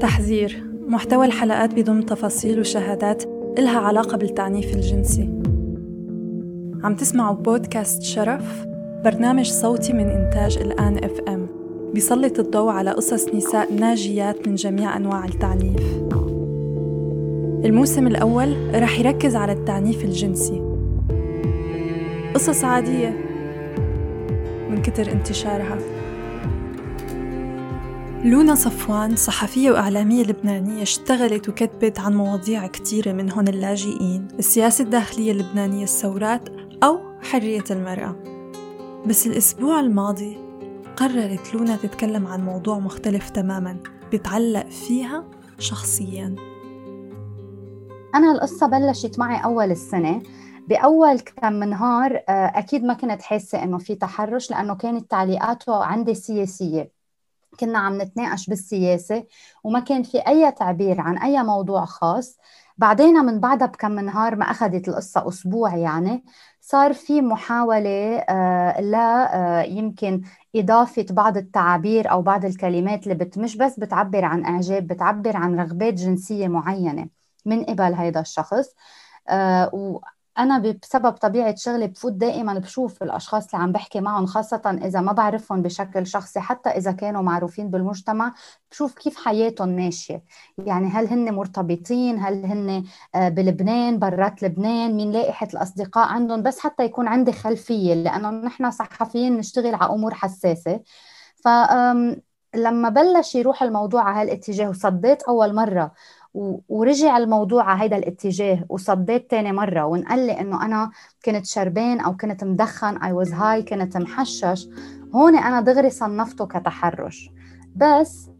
تحذير. محتوى الحلقات بيضم تفاصيل وشهادات إلها علاقة بالتعنيف الجنسي. عم تسمعوا بودكاست شرف برنامج صوتي من إنتاج الآن إف إم. بيسلط الضوء على قصص نساء ناجيات من جميع أنواع التعنيف. الموسم الأول رح يركز على التعنيف الجنسي. قصص عادية. من كتر انتشارها. لونا صفوان صحفية وإعلامية لبنانية اشتغلت وكتبت عن مواضيع كتيرة منهم اللاجئين السياسة الداخلية اللبنانية الثورات أو حرية المرأة. بس الأسبوع الماضي قررت لونا تتكلم عن موضوع مختلف تماما بتعلق فيها شخصيا. أنا القصة بلشت معي أول السنة. بأول كم نهار آه، أكيد ما كنت حاسة إنه في تحرش لأنه كانت تعليقاته عندي سياسية. كنا عم نتناقش بالسياسة وما كان في أي تعبير عن أي موضوع خاص. بعدين من بعدها بكم نهار ما أخذت القصة أسبوع يعني صار في محاولة آه لا آه يمكن إضافة بعض التعابير أو بعض الكلمات اللي بت مش بس بتعبر عن إعجاب بتعبر عن رغبات جنسية معينة من قبل هذا الشخص. آه أنا بسبب طبيعة شغلي بفوت دائما بشوف الأشخاص اللي عم بحكي معهم خاصة إذا ما بعرفهم بشكل شخصي حتى إذا كانوا معروفين بالمجتمع بشوف كيف حياتهم ماشية. يعني هل هن مرتبطين؟ هل هن آه، بلبنان برات لبنان؟ مين لائحة الأصدقاء عندهم؟ بس حتى يكون عندي خلفية لأنه نحن صحفيين نشتغل على أمور حساسة. ف لما بلش يروح الموضوع على هالاتجاه وصديت أول مرة ورجع الموضوع على هيدا الاتجاه وصديت تاني مرة وانقال لي إنه أنا كنت شربان أو كنت مدخن اي واز هاي كنت محشش هون أنا دغري صنفته كتحرش. بس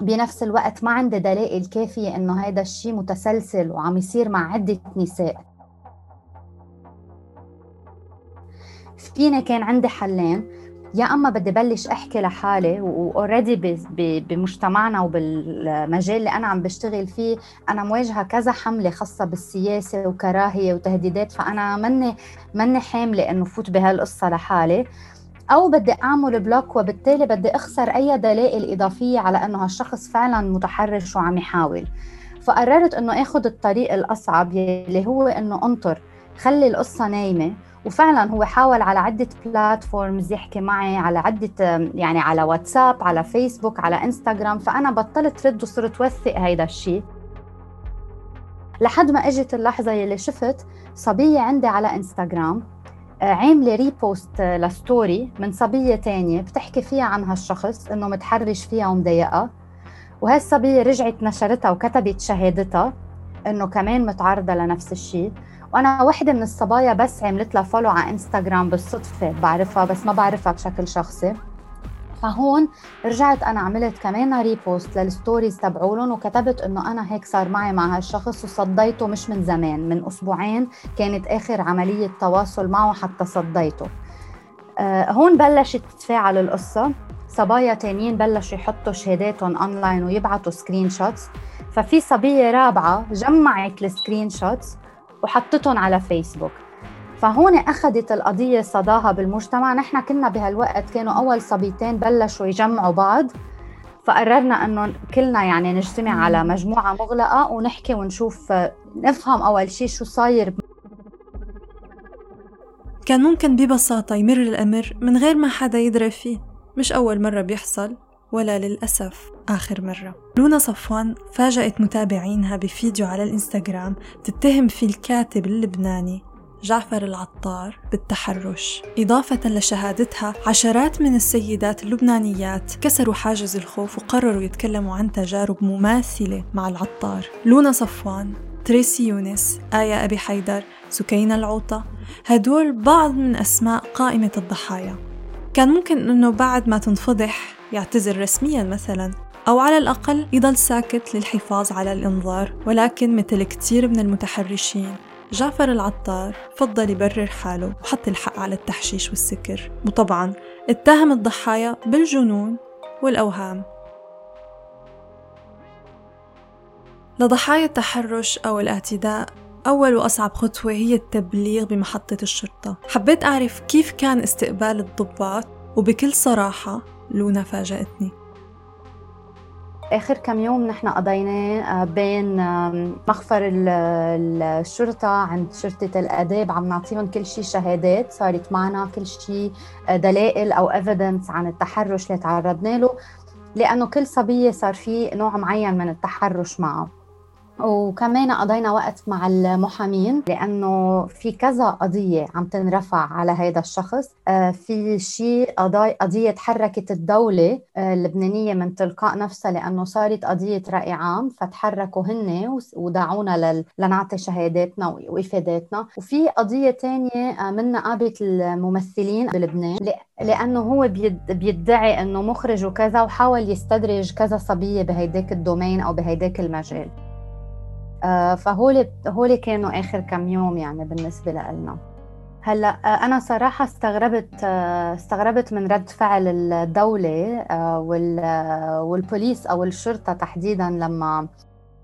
بنفس الوقت ما عندي دلائل كافية إنه هيدا الشيء متسلسل وعم يصير مع عدة نساء. فيني كان عندي حلين يا أما بدي بلش أحكي لحالي واوريدي بمجتمعنا وبالمجال اللي أنا عم بشتغل فيه أنا مواجهة كذا حملة خاصة بالسياسة وكراهية وتهديدات فأنا مني مني حاملة إنه فوت بهالقصة لحالي. أو بدي أعمل block وبالتالي بدي أخسر أي دلائل إضافية على إنه هالشخص فعلا متحرش وعم يحاول. فقررت إنه آخذ الطريق الأصعب يلي هو إنه أنطر خلي القصة نايمة وفعلا هو حاول على عدة platforms يحكي معي على عدة يعني على واتساب على فيسبوك على انستغرام فأنا بطلت رد وصرت وثق هيدا الشيء لحد ما إجت اللحظة يلي شفت صبية عندي على انستغرام آه، عاملة repost ل story من صبية تانية بتحكي فيها عن هالشخص إنه متحرش فيها ومضايقها وهي الصبية رجعت نشرتها وكتبت شهادتها إنه كمان متعرضة لنفس الشيء وأنا وحده من الصبايا بس عملت لها follow على انستغرام بالصدفة بعرفها بس ما بعرفها بشكل شخصي. فهون رجعت أنا عملت كمان repost لل stories تبعولن وكتبت إنه أنا هيك صار معي مع هالشخص وصديته مش من زمان من أسبوعين كانت آخر عملية تواصل معه حتى صديته. آه هون بلشت تتفاعل القصة. صبايا تانيين بلشوا يحطوا شهاداتهم اونلاين ويبعتوا screenshots ففي صبية رابعة جمعت ال screenshots وحطتهم على فيسبوك. فهون أخذت القضية صداها بالمجتمع. نحن كنا بهالوقت كانوا أول صبيتين بلشوا يجمعوا بعض فقررنا انه كلنا يعني نجتمع على مجموعة مغلقة ونحكي ونشوف نفهم أول شيء شو صاير. كان ممكن ببساطة يمر الأمر من غير ما حدا يدري فيه مش أول مرة بيحصل. ولا للأسف آخر مرة. لونا صفوان فاجأت متابعينها بفيديو على الإنستغرام تتهم فيه الكاتب اللبناني جعفر العطار بالتحرش. إضافة لشهادتها عشرات من السيدات اللبنانيات كسروا حاجز الخوف وقرروا يتكلموا عن تجارب مماثلة مع العطار. لونا صفوان تريسي يونس آية أبي حيدر سكينة العوطة هدول بعض من أسماء قائمة الضحايا. كان ممكن أنه بعد ما تنفضح يعتذر رسميا مثلا أو على الأقل يضل ساكت للحفاظ على الإنظار ولكن مثل كتير من المتحرشين جعفر العطار فضل يبرر حاله وحط الحق على التحشيش والسكر. وطبعا اتهم الضحايا بالجنون والأوهام. لضحايا التحرش أو الاعتداء أول وأصعب خطوة هي التبليغ بمحطة الشرطة. حبيت أعرف كيف كان استقبال الضباط وبكل صراحة لونا فاجأتني. آخر كم يوم نحن قضيناه بين مخفر الشرطة عند شرطة الآداب عم نعطيهم كل شيء شهادات صارت معنا كل شيء دلائل أو evidence عن التحرش اللي تعرضنا له لأنه كل صبية صار في نوع معين من التحرش معه. وكمان قضينا وقت مع المحامين لأنه في كذا قضية عم تنرفع على هذا الشخص. آه، في شيء قضية حركت الدولة آه، اللبنانية من تلقاء نفسها لأنه صارت قضية رأي عام فتحركوا هن ودعونا لنعطي شهاداتنا وإفاداتنا. وفي قضية ثانية آه، من نقابه الممثلين بلبنان لأنه هو بيدعي إنه مخرج وكذا وحاول يستدرج كذا صبية بهيداك الدومين أو بهيداك المجال. فهول هول كانوا آخر كم يوم يعني بالنسبة لنا هلأ آه، أنا صراحة استغربت آه، استغربت من رد فعل الدولة والبوليس أو الشرطة تحديدا لما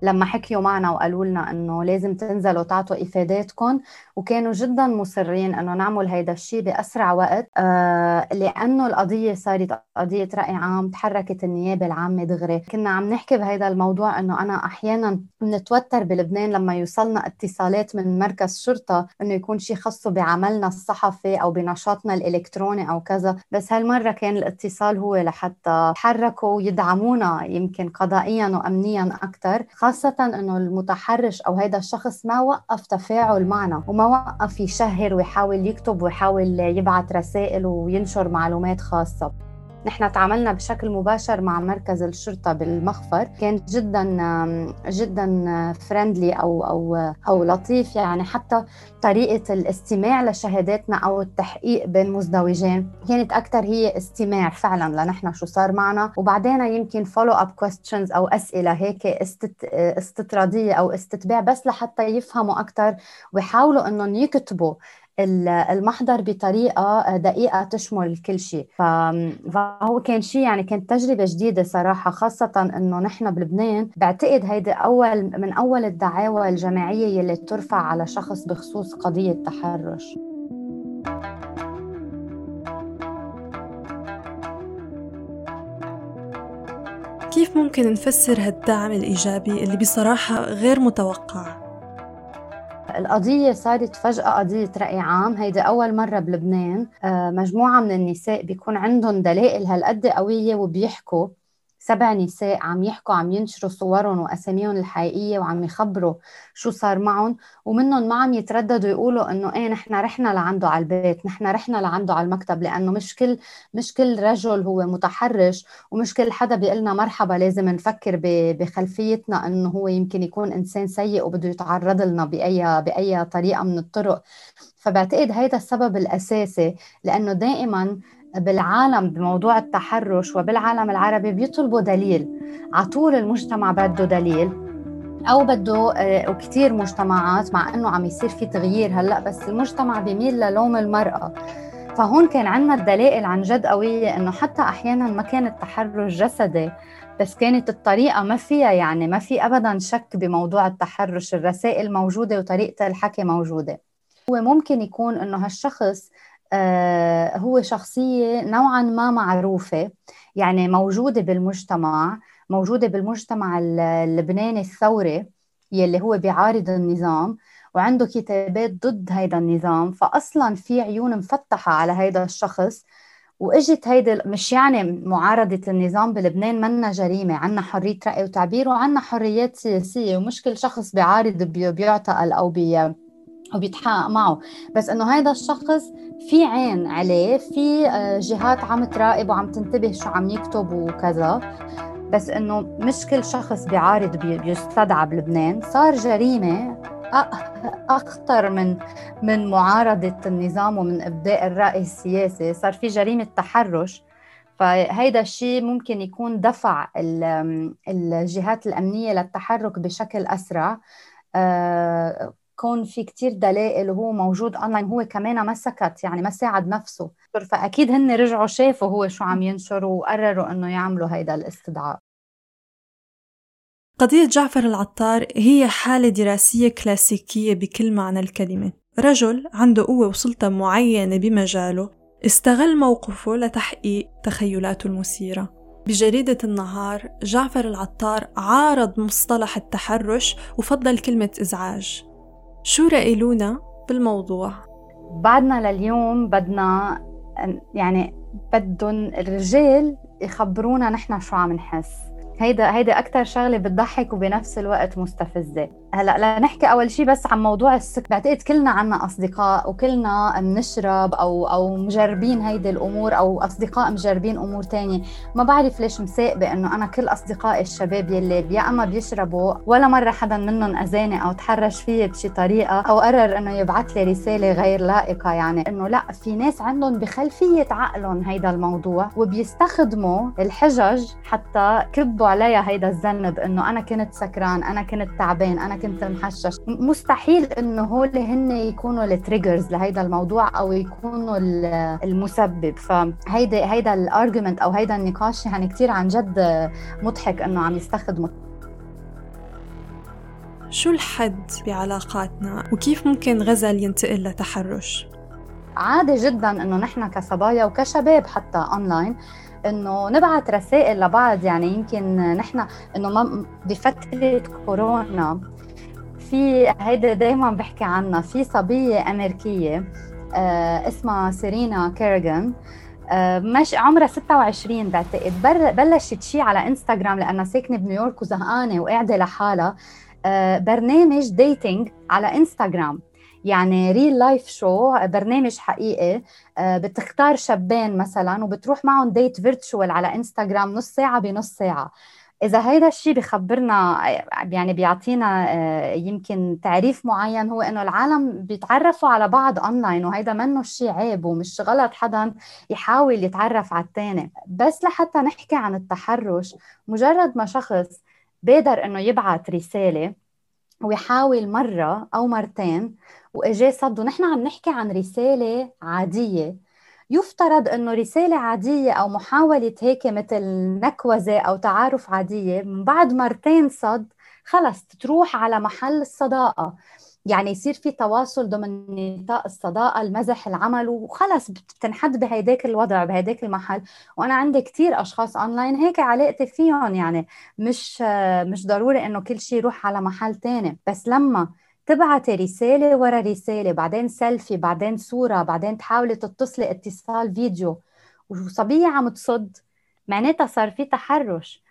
لما حكيوا معنا وقالوا لنا إنه لازم تنزلوا تعطوا إفاداتكم وكانوا جدا مصرين إنه نعمل هيدا الشيء بأسرع وقت. آه لأنه القضية صارت قضية رأي عام تحركت النيابة العامة دغري. كنا عم نحكي بهذا الموضوع إنه أنا أحيانا بنتوتر بلبنان لما يوصلنا اتصالات من مركز شرطة إنه يكون شيء خاصه بعملنا الصحفي أو بنشاطنا الإلكتروني أو كذا. بس هالمرة كان الاتصال هو لحتى يتحركوا يدعمونا يمكن قضائيا وامنيا أكثر خاصة أنه المتحرش أو هذا الشخص ما وقف تفاعل معنا وما وقف يشهر ويحاول يكتب ويحاول يبعث رسائل وينشر معلومات خاصة. نحن تعاملنا بشكل مباشر مع مركز الشرطة بالمخفر. كان جدا جدا friendly أو أو أو لطيف يعني حتى طريقة الاستماع لشهاداتنا أو التحقيق بين مزدوجين. كانت أكثر هي استماع فعلا لنحن شو صار معنا. وبعدين يمكن follow up questions أو أسئلة هيك استت استطرادية أو استتباع بس لحتى يفهموا أكثر ويحاولوا إنهم يكتبوا المحضر بطريقة دقيقة تشمل كل شيء. فهو كان شيء يعني كانت تجربة جديدة صراحة خاصة إنه نحن بلبنان. بعتقد هيدي اول من أول الدعاوى الجماعية يلي ترفع على شخص بخصوص قضية تحرش. كيف ممكن نفسر هالدعم الإيجابي اللي بصراحة غير متوقع؟ القضية صارت فجأة قضية رأي عام هيدي أول مرة بلبنان آه، مجموعة من النساء بيكون عندهم دلائل هالقد قوية وبيحكوا. سبع نساء عم يحكوا عم ينشروا صورهم وأساميهم الحقيقية وعم يخبروا شو صار معهم ومنهم ما عم يترددوا يقولوا إنه إيه نحن رحنا لعنده على البيت نحن رحنا لعنده على المكتب لأنه مش كل مش كل رجل هو متحرش ومش كل حدا بيقول لنا مرحبا لازم نفكر بخلفيتنا إنه هو يمكن يكون إنسان سيء وبده يتعرض لنا بأي بأي طريقة من الطرق. فبعتقد هيدا السبب الأساسي لأنه دائما بالعالم بموضوع التحرش وبالعالم العربي بيطلبوا دليل. على طول المجتمع بده دليل أو بده آه، وكثير مجتمعات مع إنه عم يصير في تغيير هلأ بس المجتمع بيميل للوم المرأة. فهون كان عندنا الدلائل عن جد قوية إنه حتى أحيانا ما كان التحرش جسدي بس كانت الطريقة ما فيها يعني ما في أبدا شك بموضوع التحرش الرسائل موجودة وطريقة الحكي موجودة. هو ممكن يكون إنه هالشخص هو شخصية نوعا ما معروفة يعني موجودة بالمجتمع موجودة بالمجتمع اللبناني الثوري يلي هو بيعارض النظام وعنده كتابات ضد هيدا النظام. فأصلا في عيون مفتحة على هيدا الشخص. وإجت هيدي مش يعني معارضة النظام بلبنان منا جريمة عنا حرية رأي وتعبير وعنا حريات سياسية. ومش كل شخص بيعارض بيعتقل أو بي وبيتحقق معه. بس إنه هذا الشخص في عين عليه في آه، جهات عم تراقب وعم تنتبه شو عم يكتب وكذا. بس إنه مش كل شخص بيعارض بيستدعى بلبنان. صار جريمة أخطر من من معارضة النظام ومن إبداء الرأي السياسي. صار في جريمة تحرش. فهيدا الشيء ممكن يكون دفع الجهات الأمنية للتحرك بشكل أسرع. آه، كون في كتير دلائل وهو موجود اونلاين هو كمان ما سكت يعني ما ساعد نفسه. فأكيد هن رجعوا شافوا هو شو عم ينشر وقرروا إنه يعملوا هيدا الاستدعاء. قضية جعفر العطار هي حالة دراسية كلاسيكية بكل معنى الكلمة. رجل عنده قوة وسلطة معينة بمجاله استغل موقفه لتحقيق تخيلاته المثيرة. بجريدة النهار جعفر العطار عارض مصطلح التحرش وفضل كلمة إزعاج. شو رأيلونا بالموضوع؟ بعدنا لليوم بدنا يعني بدهم الرجال يخبرونا نحن شو عم نحس هيدا هيدا أكثر شغلة بتضحك وبنفس الوقت مستفزة هلا لنحكي أول شيء بس عن موضوع السكر بعتقد كلنا عنا أصدقاء وكلنا بنشرب أو أو مجربين هيدي الأمور أو أصدقاء مجربين أمور تانية. ما بعرف ليش مساقبه انه أنا كل أصدقائي الشباب يلي يا أما بيشربوا ولا مرة حدا منهم أذاني أو تحرش فيي بشي طريقة أو قرر إنه يبعث لي رسالة غير لائقة يعني. إنه لا في ناس عندهم بخلفية عقلهم هيدا الموضوع وبيستخدموا الحجج حتى كبوا عليها هيدا الذنب إنه أنا كنت سكران أنا كنت تعبان أنا كنت محشش مستحيل انه هول هن يكونوا ال triggers لهيدا الموضوع أو يكونوا المسبب. فهيدا هيدا ال argument أو هيدا النقاش يعني كثير عن جد مضحك إنه عم يستخدموا. شو الحد بعلاقاتنا وكيف ممكن غزل ينتقل لتحرش؟ عادي جدا إنه نحن كصبايا وكشباب حتى اونلاين إنه نبعث رسائل لبعض. يعني يمكن نحن إنه بفترة كورونا في هيدا دائما بحكي عنها. في صبية أمريكية آه اسمها سيرينا كيرغن آه مش عمرها 26 بعتقد. بلشت شيء على إنستغرام لأنها ساكنة بنيويورك وزهقانة وقاعدة لحالها. آه برنامج dating على إنستغرام. يعني real life show برنامج حقيقي. بتختار شابين مثلا وبتروح معهم date virtual على إنستغرام نص ساعة بنص ساعة. إذا هيدا الشيء بخبرنا يعني بيعطينا آه، يمكن تعريف معين هو إنه العالم بيتعرفوا على بعض اونلاين وهيدا منه شيء عيب ومش غلط حدا يحاول يتعرف على الثاني بس لحتى نحكي عن التحرش مجرد ما شخص بادر إنه يبعث رسالة ويحاول مرة أو مرتين واجاه صد ونحن عم نحكي عن رسالة عادية. يفترض أنه رسالة عادية أو محاولة هيك مثل نكوزة أو تعارف عادية من بعد مرتين صد خلص تروح على محل الصداقة. يعني يصير في تواصل ضمن نطاق الصداقة المزح العمل وخلص بتنحد بهيداك الوضع بهيداك المحل. وأنا عندي كثير أشخاص اونلاين هيك علاقتي فيهم يعني مش مش ضروري إنه كل شيء يروح على محل تاني. بس لما تبعتي رسالة ورا رسالة بعدين سيلفي بعدين صورة بعدين تحاولي تتصلي اتصال فيديو وصبية عم تصد معناتها صار في تحرش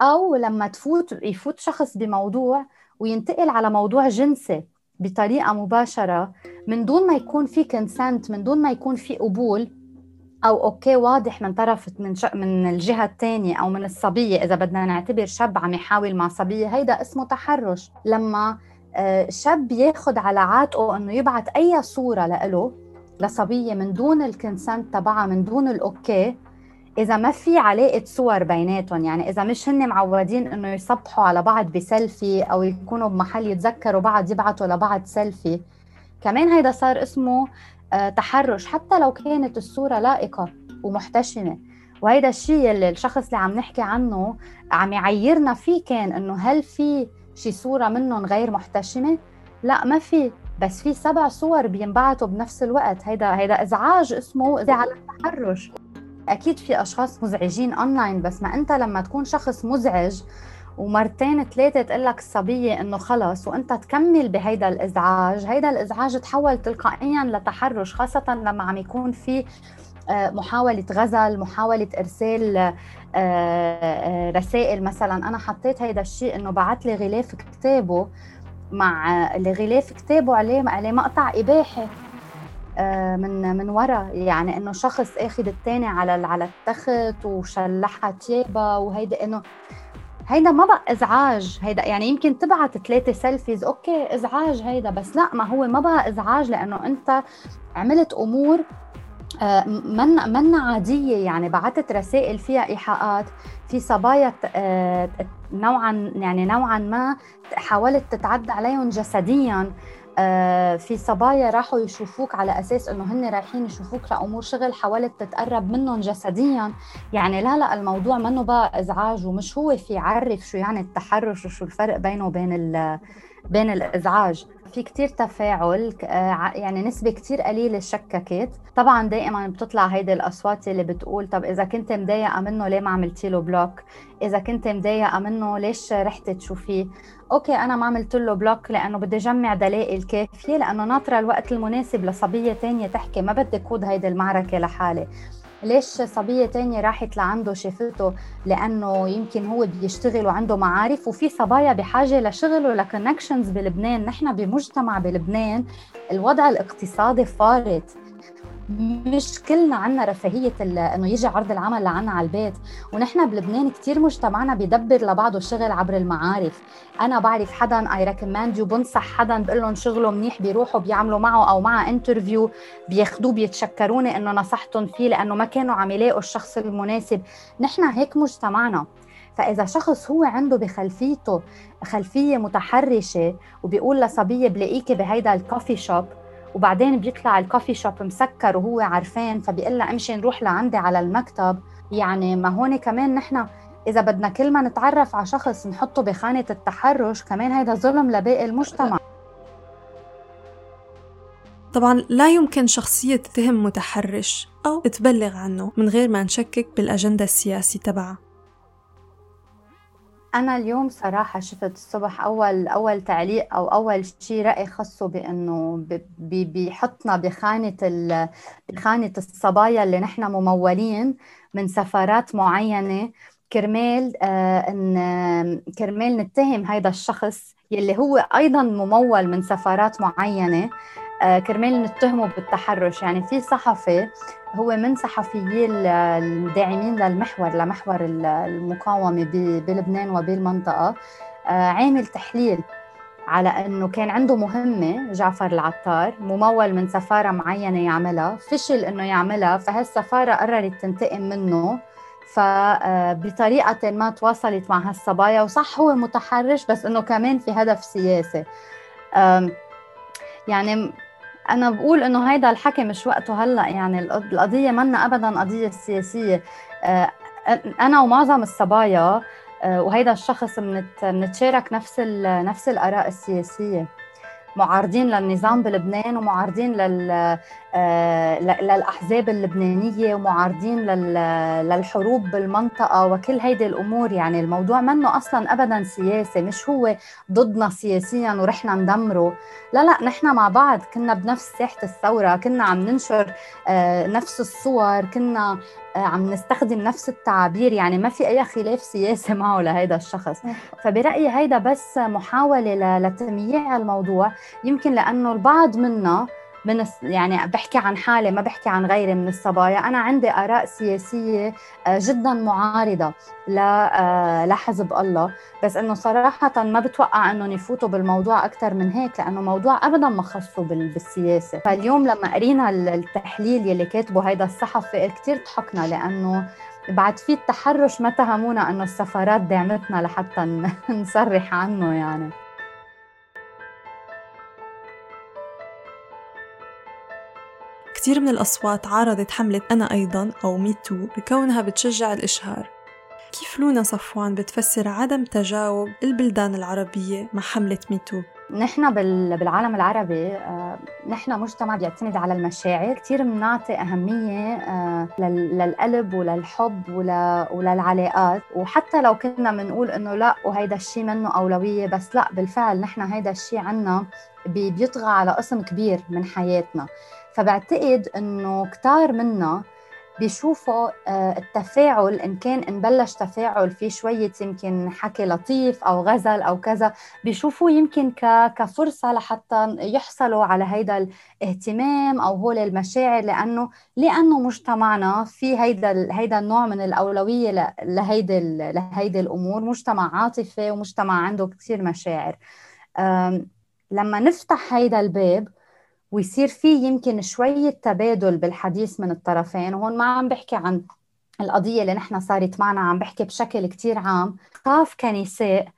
أو لما تفوت يفوت شخص بموضوع وينتقل على موضوع جنسي بطريقة مباشرة من دون ما يكون في consent من دون ما يكون في قبول أو okay واضح من طرف من. من الجهة الثانية أو من الصبية إذا بدنا نعتبر شاب عم يحاول مع صبية هيدا اسمه تحرش لما شاب ياخذ على عاتقه إنه يبعث أي صورة لإله لصبية من دون ال consent تبعها من دون ال okay إذا ما في علاقة صور بيناتهم يعني إذا مش هن معودين إنه يصبحوا على بعض بسيلفي أو يكونوا بمحل يتذكروا بعض يبعثوا لبعض سيلفي كمان هيدا صار اسمه آه، تحرش حتى لو كانت الصورة لائقة ومحتشمة. وهيدا الشيء اللي الشخص اللي عم نحكي عنه عم يعيرنا فيه كان إنه هل في شي صورة منهم غير محتشمة؟ لا ما في بس في سبع صور بينبعثوا بنفس الوقت هيدا هيدا إزعاج اسمه إذا على التحرش أكيد في أشخاص مزعجين اونلاين بس ما أنت لما تكون شخص مزعج ومرتين ثلاثة تقول لك الصبية إنه خلص وأنت تكمل بهيدا الإزعاج، هيدا الإزعاج تحول تلقائيا لتحرش خاصة لما عم يكون في محاولة غزل محاولة إرسال آه، آه، رسائل مثلا. أنا حطيت هيدا الشيء إنه بعت لي غلاف كتابه مع الغلاف كتابه عليه عليه مقطع إباحي من من ورا. يعني إنه شخص آخذ الثاني على على التخت وشلحها تيابها وهيدا. إنه هيدا ما بقى إزعاج. هيدا يعني يمكن تبعت ثلاثة selfies okay إزعاج هيدا بس لا ما هو ما بقى إزعاج لأنه أنت عملت أمور آه، من من عادية يعني بعثت رسائل فيها إيحاءات في صبايا آه، نوعا يعني نوعا ما حاولت تتعدى عليهم جسديا آه، في صبايا راحوا يشوفوك على أساس إنه هن رايحين يشوفوك لامور شغل حاولت تتقرب منهم جسديا. يعني لا لا الموضوع منه بقى إزعاج ومش هو في يعرف شو يعني التحرش وشو الفرق بينه وبين بين الإزعاج. في كتير تفاعل آه، يعني نسبة كتير قليلة شككت طبعا دائما بتطلع هيدي الأصوات اللي بتقول طب إذا كنت مضايقة منه ليه ما عملتي له block إذا كنت مضايقة منه ليش رحتي تشوفيه؟ okay أنا ما عملت له block لأنه بدي اجمع دلائل كافية لأنه ناطرة الوقت المناسب لصبية تانية تحكي ما بدي خوض هيدي المعركة لحالي. ليش صبية تانية راحت لعنده شافته؟ لأنه يمكن هو بيشتغل وعنده معارف وفي صبايا بحاجة لشغل ول connections بلبنان. نحن بمجتمع بلبنان الوضع الاقتصادي فارط مش كلنا عنا رفاهية إنه يجي عرض العمل لعنا على البيت. ونحن بلبنان كثير مجتمعنا بيدبر لبعضه الشغل عبر المعارف. أنا بعرف حدا I recommend you بنصح حدا بقول لهم شغله منيح بيروحوا بيعملوا معه أو معه interview بياخذوه بيتشكروني إنه نصحتهم فيه لأنه ما كانوا عم يلاقوا الشخص المناسب. نحن هيك مجتمعنا. فإذا شخص هو عنده بخلفيته خلفية متحرشة وبيقول لصبية بلاقيكي بهيدا الكوفي شوب وبعدين بيطلع الكوفي شوب مسكر وهو عارفان فبيقول لها امشي نروح لعندي على المكتب. يعني ما هون كمان نحن إذا بدنا كل ما نتعرف على شخص نحطه بخانة التحرش كمان هيدا ظلم لباقي المجتمع. طبعا لا يمكن شخصية تتهم متحرش أو تبلغ عنه من غير ما نشكك بالأجندة السياسي تبعها أنا اليوم صراحة شفت الصبح أول أول تعليق أو أول شيء رأي خصه بأنه بيحطنا بخانة بخانة الصبايا اللي نحن ممولين من سفارات معينة. كرمال آه إن كرمال نتهم هذا الشخص يلي هو أيضا ممول من سفارات معينة. آه كرمال نتهمه بالتحرش. يعني في صحفي هو من صحفيي الداعمين للمحور لمحور المقاومة بلبنان وبالمنطقه آه، عامل تحليل على إنه كان عنده مهمة جعفر العطار ممول من سفارة معينة يعملها. فشل إنه يعملها فهالسفارة قررت تنتقم منه. فبطريقه ما تواصلت مع هالصبايا. وصح هو متحرش بس إنه كمان في هدف سياسي. يعني أنا بقول إنه هيدا الحكي مش وقته هلأ يعني القضية منا ابدا قضية سياسية. آه، أنا ومعظم الصبايا آه، وهيدا الشخص بنتشارك نفس نفس الآراء السياسية. معارضين للنظام بلبنان ومعارضين للأحزاب اللبنانية ومعارضين للحروب بالمنطقة وكل هيدي الأمور. يعني الموضوع منه أصلا ابدا سياسي مش هو ضدنا سياسيا ورحنا ندمره. لا لا نحن مع بعض كنا بنفس ساحة الثورة كنا عم ننشر آه، نفس الصور كنا آه، عم نستخدم نفس التعابير. يعني ما في أي خلاف سياسي معه لهيدا الشخص. فبرأيي هيدا بس محاولة لتمييع الموضوع. يمكن لأنه البعض منا من يعني بحكي عن حالي ما بحكي عن غيري من الصبايا. أنا عندي آراء سياسية آه، جدا معارضة آه، لحزب الله. بس إنه صراحة ما بتوقع إنهم يفوتوا بالموضوع أكثر من هيك لأنه موضوع ابدا ما خصه بالسياسة. فاليوم لما قرينا التحليل يلي كاتبه هيدا الصحفي كثير ضحكنا لأنه بعد في التحرش ما تهمونا إنه السفارات دعمتنا لحتى نصرح عنه يعني. كتير من الأصوات عارضت حملة أنا أيضا أو ميتو بكونها بتشجع الإشهار كيف لونا صفوان بتفسر عدم تجاوب البلدان العربية مع حملة ميتو؟ نحن بالعالم العربي آه، نحن مجتمع بيعتمد على المشاعر. كثير بنعطي أهمية آه، للقلب وللحب وللعلاقات. وحتى لو كنا بنقول إنه لا وهيدا الشيء منه أولوية بس لا بالفعل نحن هيدا الشيء عنا بيطغى على قسم كبير من حياتنا. فبعتقد إنه كتار منا بيشوفوا آه، التفاعل إن كان ان بلش تفاعل في شوية يمكن حكي لطيف أو غزل أو كذا بيشوفوه يمكن كفرصة لحتى يحصلوا على هيدا الاهتمام أو هول المشاعر لأنه لأنه مجتمعنا في هيدا هيدا النوع من الأولوية لهيدي لهيدي الأمور مجتمع عاطفي ومجتمع عنده كثير مشاعر. لما نفتح هيدا الباب ويصير في يمكن شوية تبادل بالحديث من الطرفين. وهون ما عم بحكي عن القضية اللي نحن صارت معنا عم بحكي بشكل كتير عام. خاف كنساء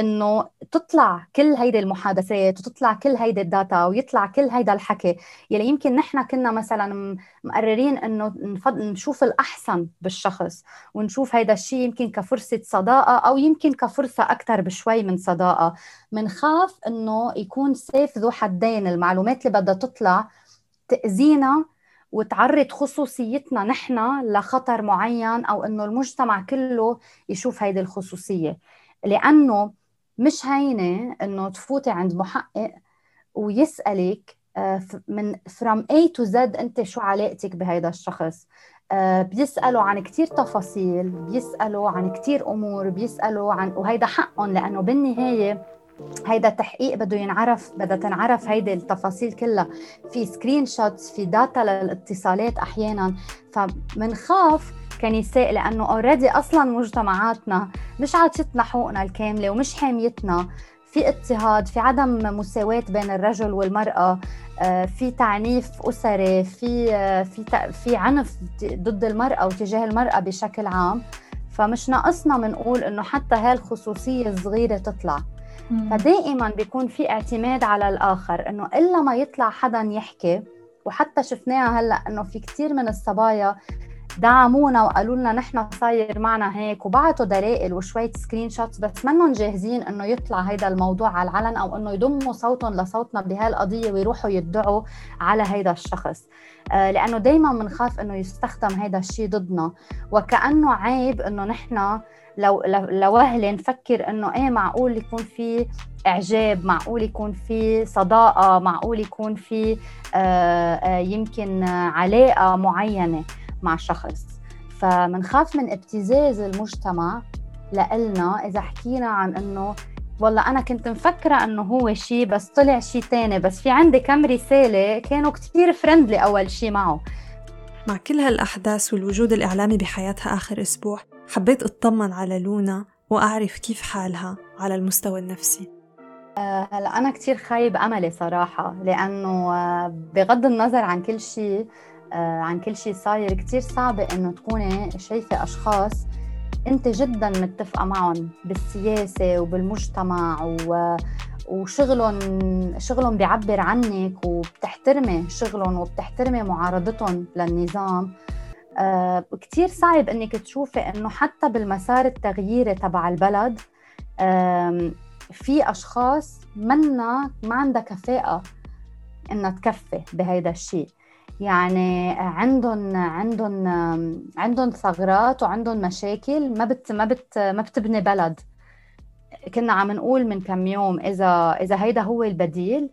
إنه تطلع كل هيدي المحادثات وتطلع كل هيدي الداتا ويطلع كل هيدا الحكي. يلي يمكن نحن كنا مثلا مقررين إنه نشوف الأحسن بالشخص ونشوف هيدا الشيء يمكن كفرصة صداقة أو يمكن كفرصة أكثر بشوي من صداقة. منخاف إنه يكون سيف ذو حدين المعلومات اللي بدها تطلع تأذينا وتعرض خصوصيتنا نحن لخطر معين أو إنه المجتمع كله يشوف هيدي الخصوصية. لأنه مش هينة إنه تفوتي عند محقق ويسألك آه، من from A to Z أنت شو علاقتك بهيدا الشخص؟ آه، بيسألوا عن كثير تفاصيل بيسألوا عن كثير أمور بيسألوا عن وهيدا حقهم لأنه بالنهاية هيدا تحقيق بده ينعرف بدها تنعرف هيدي التفاصيل كلها. في screenshots في data للاتصالات أحيانا. فمنخاف كنساء لأنه already أصلا مجتمعاتنا مش عاطتنا حقوقنا الكاملة ومش حاميتنا. في اضطهاد في عدم مساواة بين الرجل والمرأة آه، في تعنيف أسري في آه، في في عنف ضد المرأة وتجاه المرأة بشكل عام. فمش ناقصنا بنقول إنه حتى هالخصوصية الصغيرة تطلع. فدائما بيكون في اعتماد على الآخر إنه إلا ما يطلع حدا يحكي وحتى شفناها هلأ إنه في كثير من الصبايا دعمونا وقالوا لنا نحن صاير معنا هيك وبعتوا دلائل وشوية screenshots بس منهم جاهزين إنه يطلع هيدا الموضوع على العلن أو إنه يضموا صوتهم لصوتنا بهالقضية ويروحوا يدعوا على هيدا الشخص. آه لأنه دائما بنخاف إنه يستخدم هيدا الشيء ضدنا. وكأنه عيب إنه نحن لو لوهلة نفكر إنه إيه معقول يكون في إعجاب معقول يكون في صداقة معقول يكون في آه آه يمكن علاقة معينة. مع شخص. فمنخاف من ابتزاز المجتمع لإلنا إذا حكينا عن إنه والله أنا كنت مفكرة إنه هو شيء بس طلع شيء تاني بس في عندي كم رسالة كانوا كتير فرندلي أول شيء معه. مع كل هالأحداث والوجود الإعلامي بحياتها آخر أسبوع حبيت أطمن على لونا وأعرف كيف حالها على المستوى النفسي. آه، هلا أنا كتير خايب أملي صراحة لأنه آه، بغض النظر عن كل شيء عن كل شيء صاير. كتير صعبة إنه تكوني شايفة أشخاص أنت جدا متفقة معهم بالسياسة وبالمجتمع و... وشغلهم شغلهم بيعبر عنك وبتحترمي شغلهم وبتحترمي معارضتهم للنظام. آه كتير صعب إنك تشوفي إنه حتى بالمسار التغييري تبع البلد آه في أشخاص منا ما عندها كفاءة إنها تكفي بهيدا الشيء يعني عندهم عندهم عندهم ثغرات وعندهم مشاكل ما بت ما بت ما بتبني بلد. كنا عم نقول من كم يوم إذا إذا هيدا هو البديل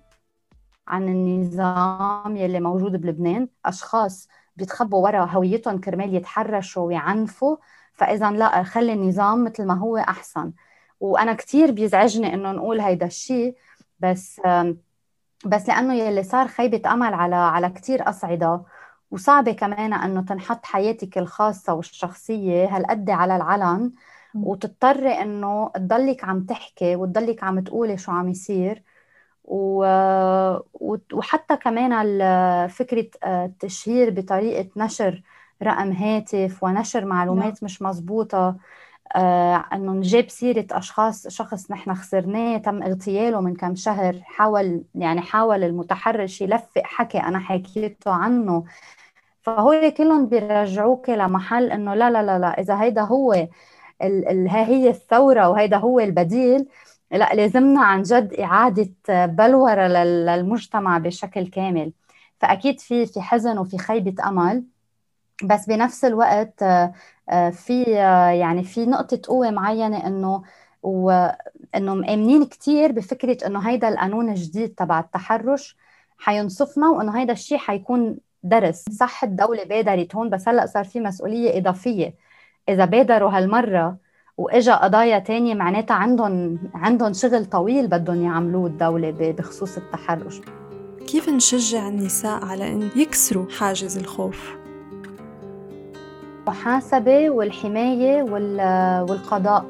عن النظام يلي موجود بلبنان أشخاص بيتخبوا ورا هويتهم كرمال يتحرشوا ويعنفوا فاذا لا خلي النظام مثل ما هو أحسن. وأنا كثير بيزعجني إنه نقول هيدا الشيء بس بس لأنه يلي صار خيبة أمل على على كثير أصعدة وصعبة كمان إنه تنحط حياتك الخاصة والشخصية هالقد على العلن وتضطري إنه تضلك عم تحكي وتضلك عم تقولي شو عم يصير. و... وحتى كمان فكرة التشهير بطريقة نشر رقم هاتف ونشر معلومات نعم. مش مزبوطة. آه إنه نجيب سيرة أشخاص شخص نحن خسرناه تم اغتياله من كم شهر حاول يعني حاول المتحرش يلفق حكي أنا حكيته عنه. فهو كلهم بيرجعوك لمحل إنه لا لا لا لا إذا هيدا هو ال ال هي الثورة وهيدا هو البديل لا لازمنا عن جد إعادة بلورة للمجتمع بشكل كامل. فأكيد في في حزن وفي خيبة أمل. بس بنفس الوقت آه، في آه، يعني في نقطة قوة معينة إنه وإنه مآمنين كثير بفكرة إنه هيدا القانون الجديد تبع التحرش حينصفنا وإنه هيدا الشيء حيكون درس. صح الدولة بادرت هون بس هلأ صار في مسؤولية إضافية. إذا بادروا هالمرة وإجا قضايا تانية معناتها عندهم عندهم شغل طويل بدهم يعملوه الدولة بخصوص التحرش. كيف نشجع النساء على أن يكسروا حاجز الخوف؟ المحاسبة والحماية والقضاء.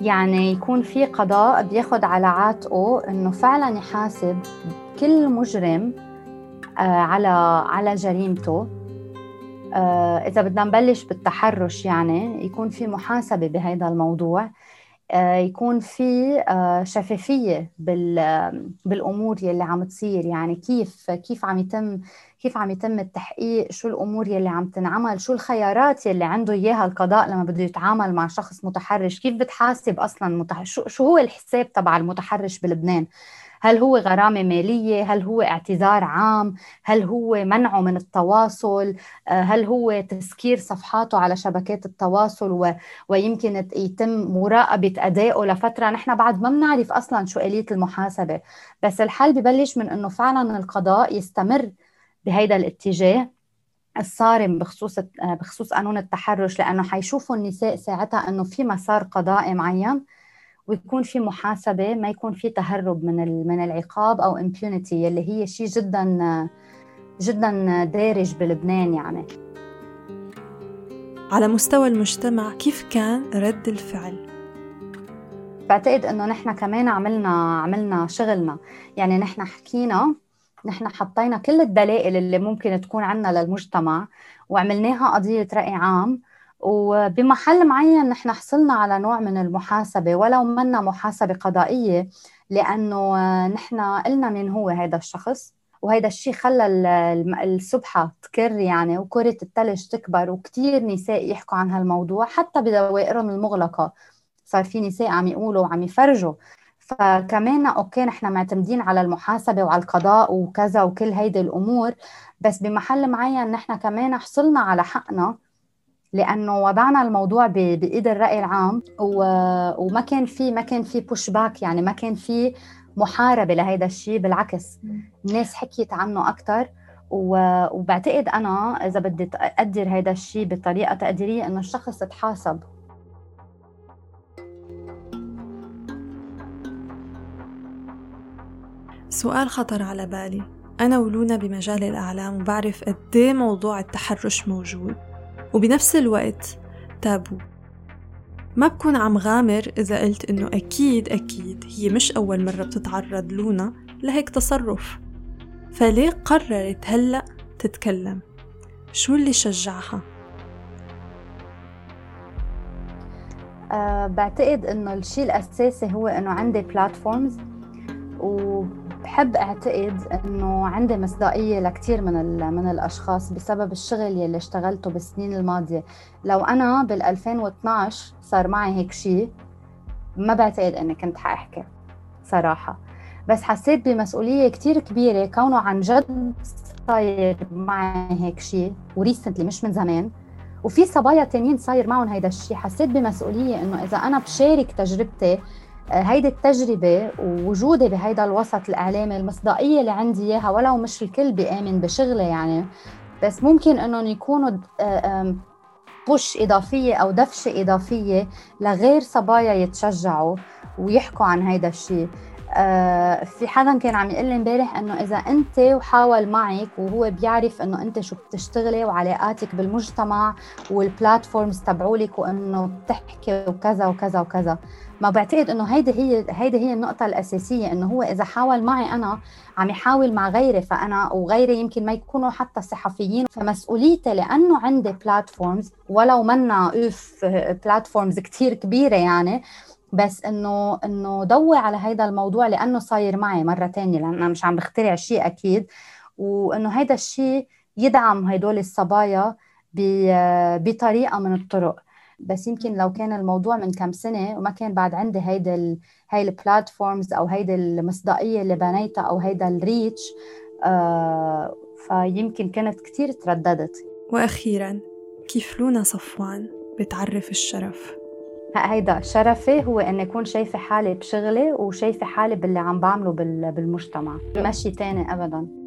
يعني يكون في قضاء بياخد على عاتقه إنه فعلا يحاسب كل مجرم آه، على على جريمته. آه، إذا بدنا نبلش بالتحرش يعني يكون في محاسبة بهذا الموضوع. آه، يكون في شفافية بالأمور يلي عم تصير. يعني كيف كيف عم يتم كيف عم يتم التحقيق شو الأمور يلي عم تنعمل شو الخيارات يلي عنده إياها القضاء لما بده يتعامل مع شخص متحرش؟ كيف بتحاسب أصلا متحرش شو هو الحساب تبع المتحرش بلبنان؟ هل هو غرامة مالية؟ هل هو اعتذار عام؟ هل هو منعه من التواصل؟ آه، هل هو تسكير صفحاته على شبكات التواصل و... ويمكن يتم مراقبة أدائه لفترة؟ نحن بعد ما بنعرف أصلا شو آلية المحاسبة. بس الحل ببلش من أنه فعلا القضاء يستمر بهيدا الاتجاه الصارم بخصوص بخصوص قانون التحرش لأنه حيشوفوا النساء ساعتها إنه في مسار قضائي معين ويكون في محاسبة ما يكون في تهرب من من العقاب أو امبيونيتي اللي هي شيء جدا جدا دارج بلبنان يعني. على مستوى المجتمع كيف كان رد الفعل؟ بعتقد إنه نحن كمان عملنا عملنا شغلنا. يعني نحن حكينا نحن حطينا كل الدلائل اللي ممكن تكون عندنا للمجتمع وعملناها قضية رأي عام. وبمحل معين نحن حصلنا على نوع من المحاسبة ولو منا محاسبة قضائية لأنه نحن قلنا مين هو هذا الشخص. وهذا الشيء خلى السبحة تكر يعني وكرة الثلج تكبر وكثير نساء يحكوا عن هالموضوع حتى بدوائرهم المغلقة. صار في نساء عم يقولوا وعم يفرجوا فكمان أوكي نحن معتمدين على المحاسبة وعلى القضاء وكذا وكل هيدي الأمور بس بمحل معين نحن كمان حصلنا على حقنا لأنه وضعنا الموضوع بإيد الرأي العام وما كان في ما كان في بوش باك يعني ما كان في محاربة لهيدا الشيء بالعكس الناس حكيت عنه أكثر وبعتقد أنا إذا بدي أقدر هيدا الشيء بطريقة تقديرية إنه الشخص تحاسب سؤال خطر على بالي أنا ولونا بمجال الأعلام وبعرف قد إيه موضوع التحرش موجود وبنفس الوقت تابو ما بكون عم غامر إذا قلت إنه أكيد أكيد هي مش أول مرة بتتعرض لونا لهيك تصرف فليه قررت هلأ تتكلم؟ شو اللي شجعها؟ أه بعتقد إنه الشيء الأساسي هو إنه عندي بلاتفورمز و بحب أعتقد إنه عندي مصداقية لكثير من من الأشخاص بسبب الشغل يلي اشتغلته بالسنين الماضية. لو أنا بال 2012 صار معي هيك شيء ما بعتقد إني كنت حأحكي صراحة. بس حسيت بمسؤولية كثير كبيرة كونه عن جد صاير معي هيك شيء وريسنتلي مش من زمان وفي صبايا تانيين صاير معهم هيدا الشيء حسيت بمسؤولية إنه إذا أنا بشارك تجربتي هيدي التجربة ووجودي بهيدا الوسط الإعلامي المصداقية اللي عندي إياها ولو مش الكل بيآمن بشغلي يعني. بس ممكن إنهم يكونوا بوش إضافية أو دفشة إضافية لغير صبايا يتشجعوا ويحكوا عن هيدا الشيء آه، في حدا كان عم يقول لي امبارح إنه إذا أنت وحاول معك وهو بيعرف إنه أنت شو بتشتغلي وعلاقاتك بالمجتمع والبلاتفورمز تبعولك وإنه بتحكي وكذا وكذا وكذا. ما بعتقد إنه هيدي هي هيدي هي النقطة الأساسية إنه هو إذا حاول معي أنا عم يحاول مع غيري فأنا وغيري يمكن ما يكونوا حتى صحفيين فمسؤوليتي لأنه عندي بلاتفورمز ولو منا أوف بلاتفورمز كثير كبيرة يعني بس إنه إنه ضوي على هيدا الموضوع لأنه صاير معي مرة تانية لأن أنا مش عم بخترع شيء أكيد. وإنه هيدا الشيء يدعم هدول الصبايا بطريقة من الطرق. بس يمكن لو كان الموضوع من كم سنة وما كان بعد عندي هيدا ال... هاي البلاتفورمز أو هيدا المصداقية اللي بنيتها أو هيدا الريتش آه فيمكن كانت كثير ترددت. وأخيرا كيف لونا صفوان بتعرف الشرف؟ هيدا شرفي هو إني أكون شايفة حالي بشغلي وشايفة حالي باللي عم بعمله بالمجتمع. ماشي تاني ابدا.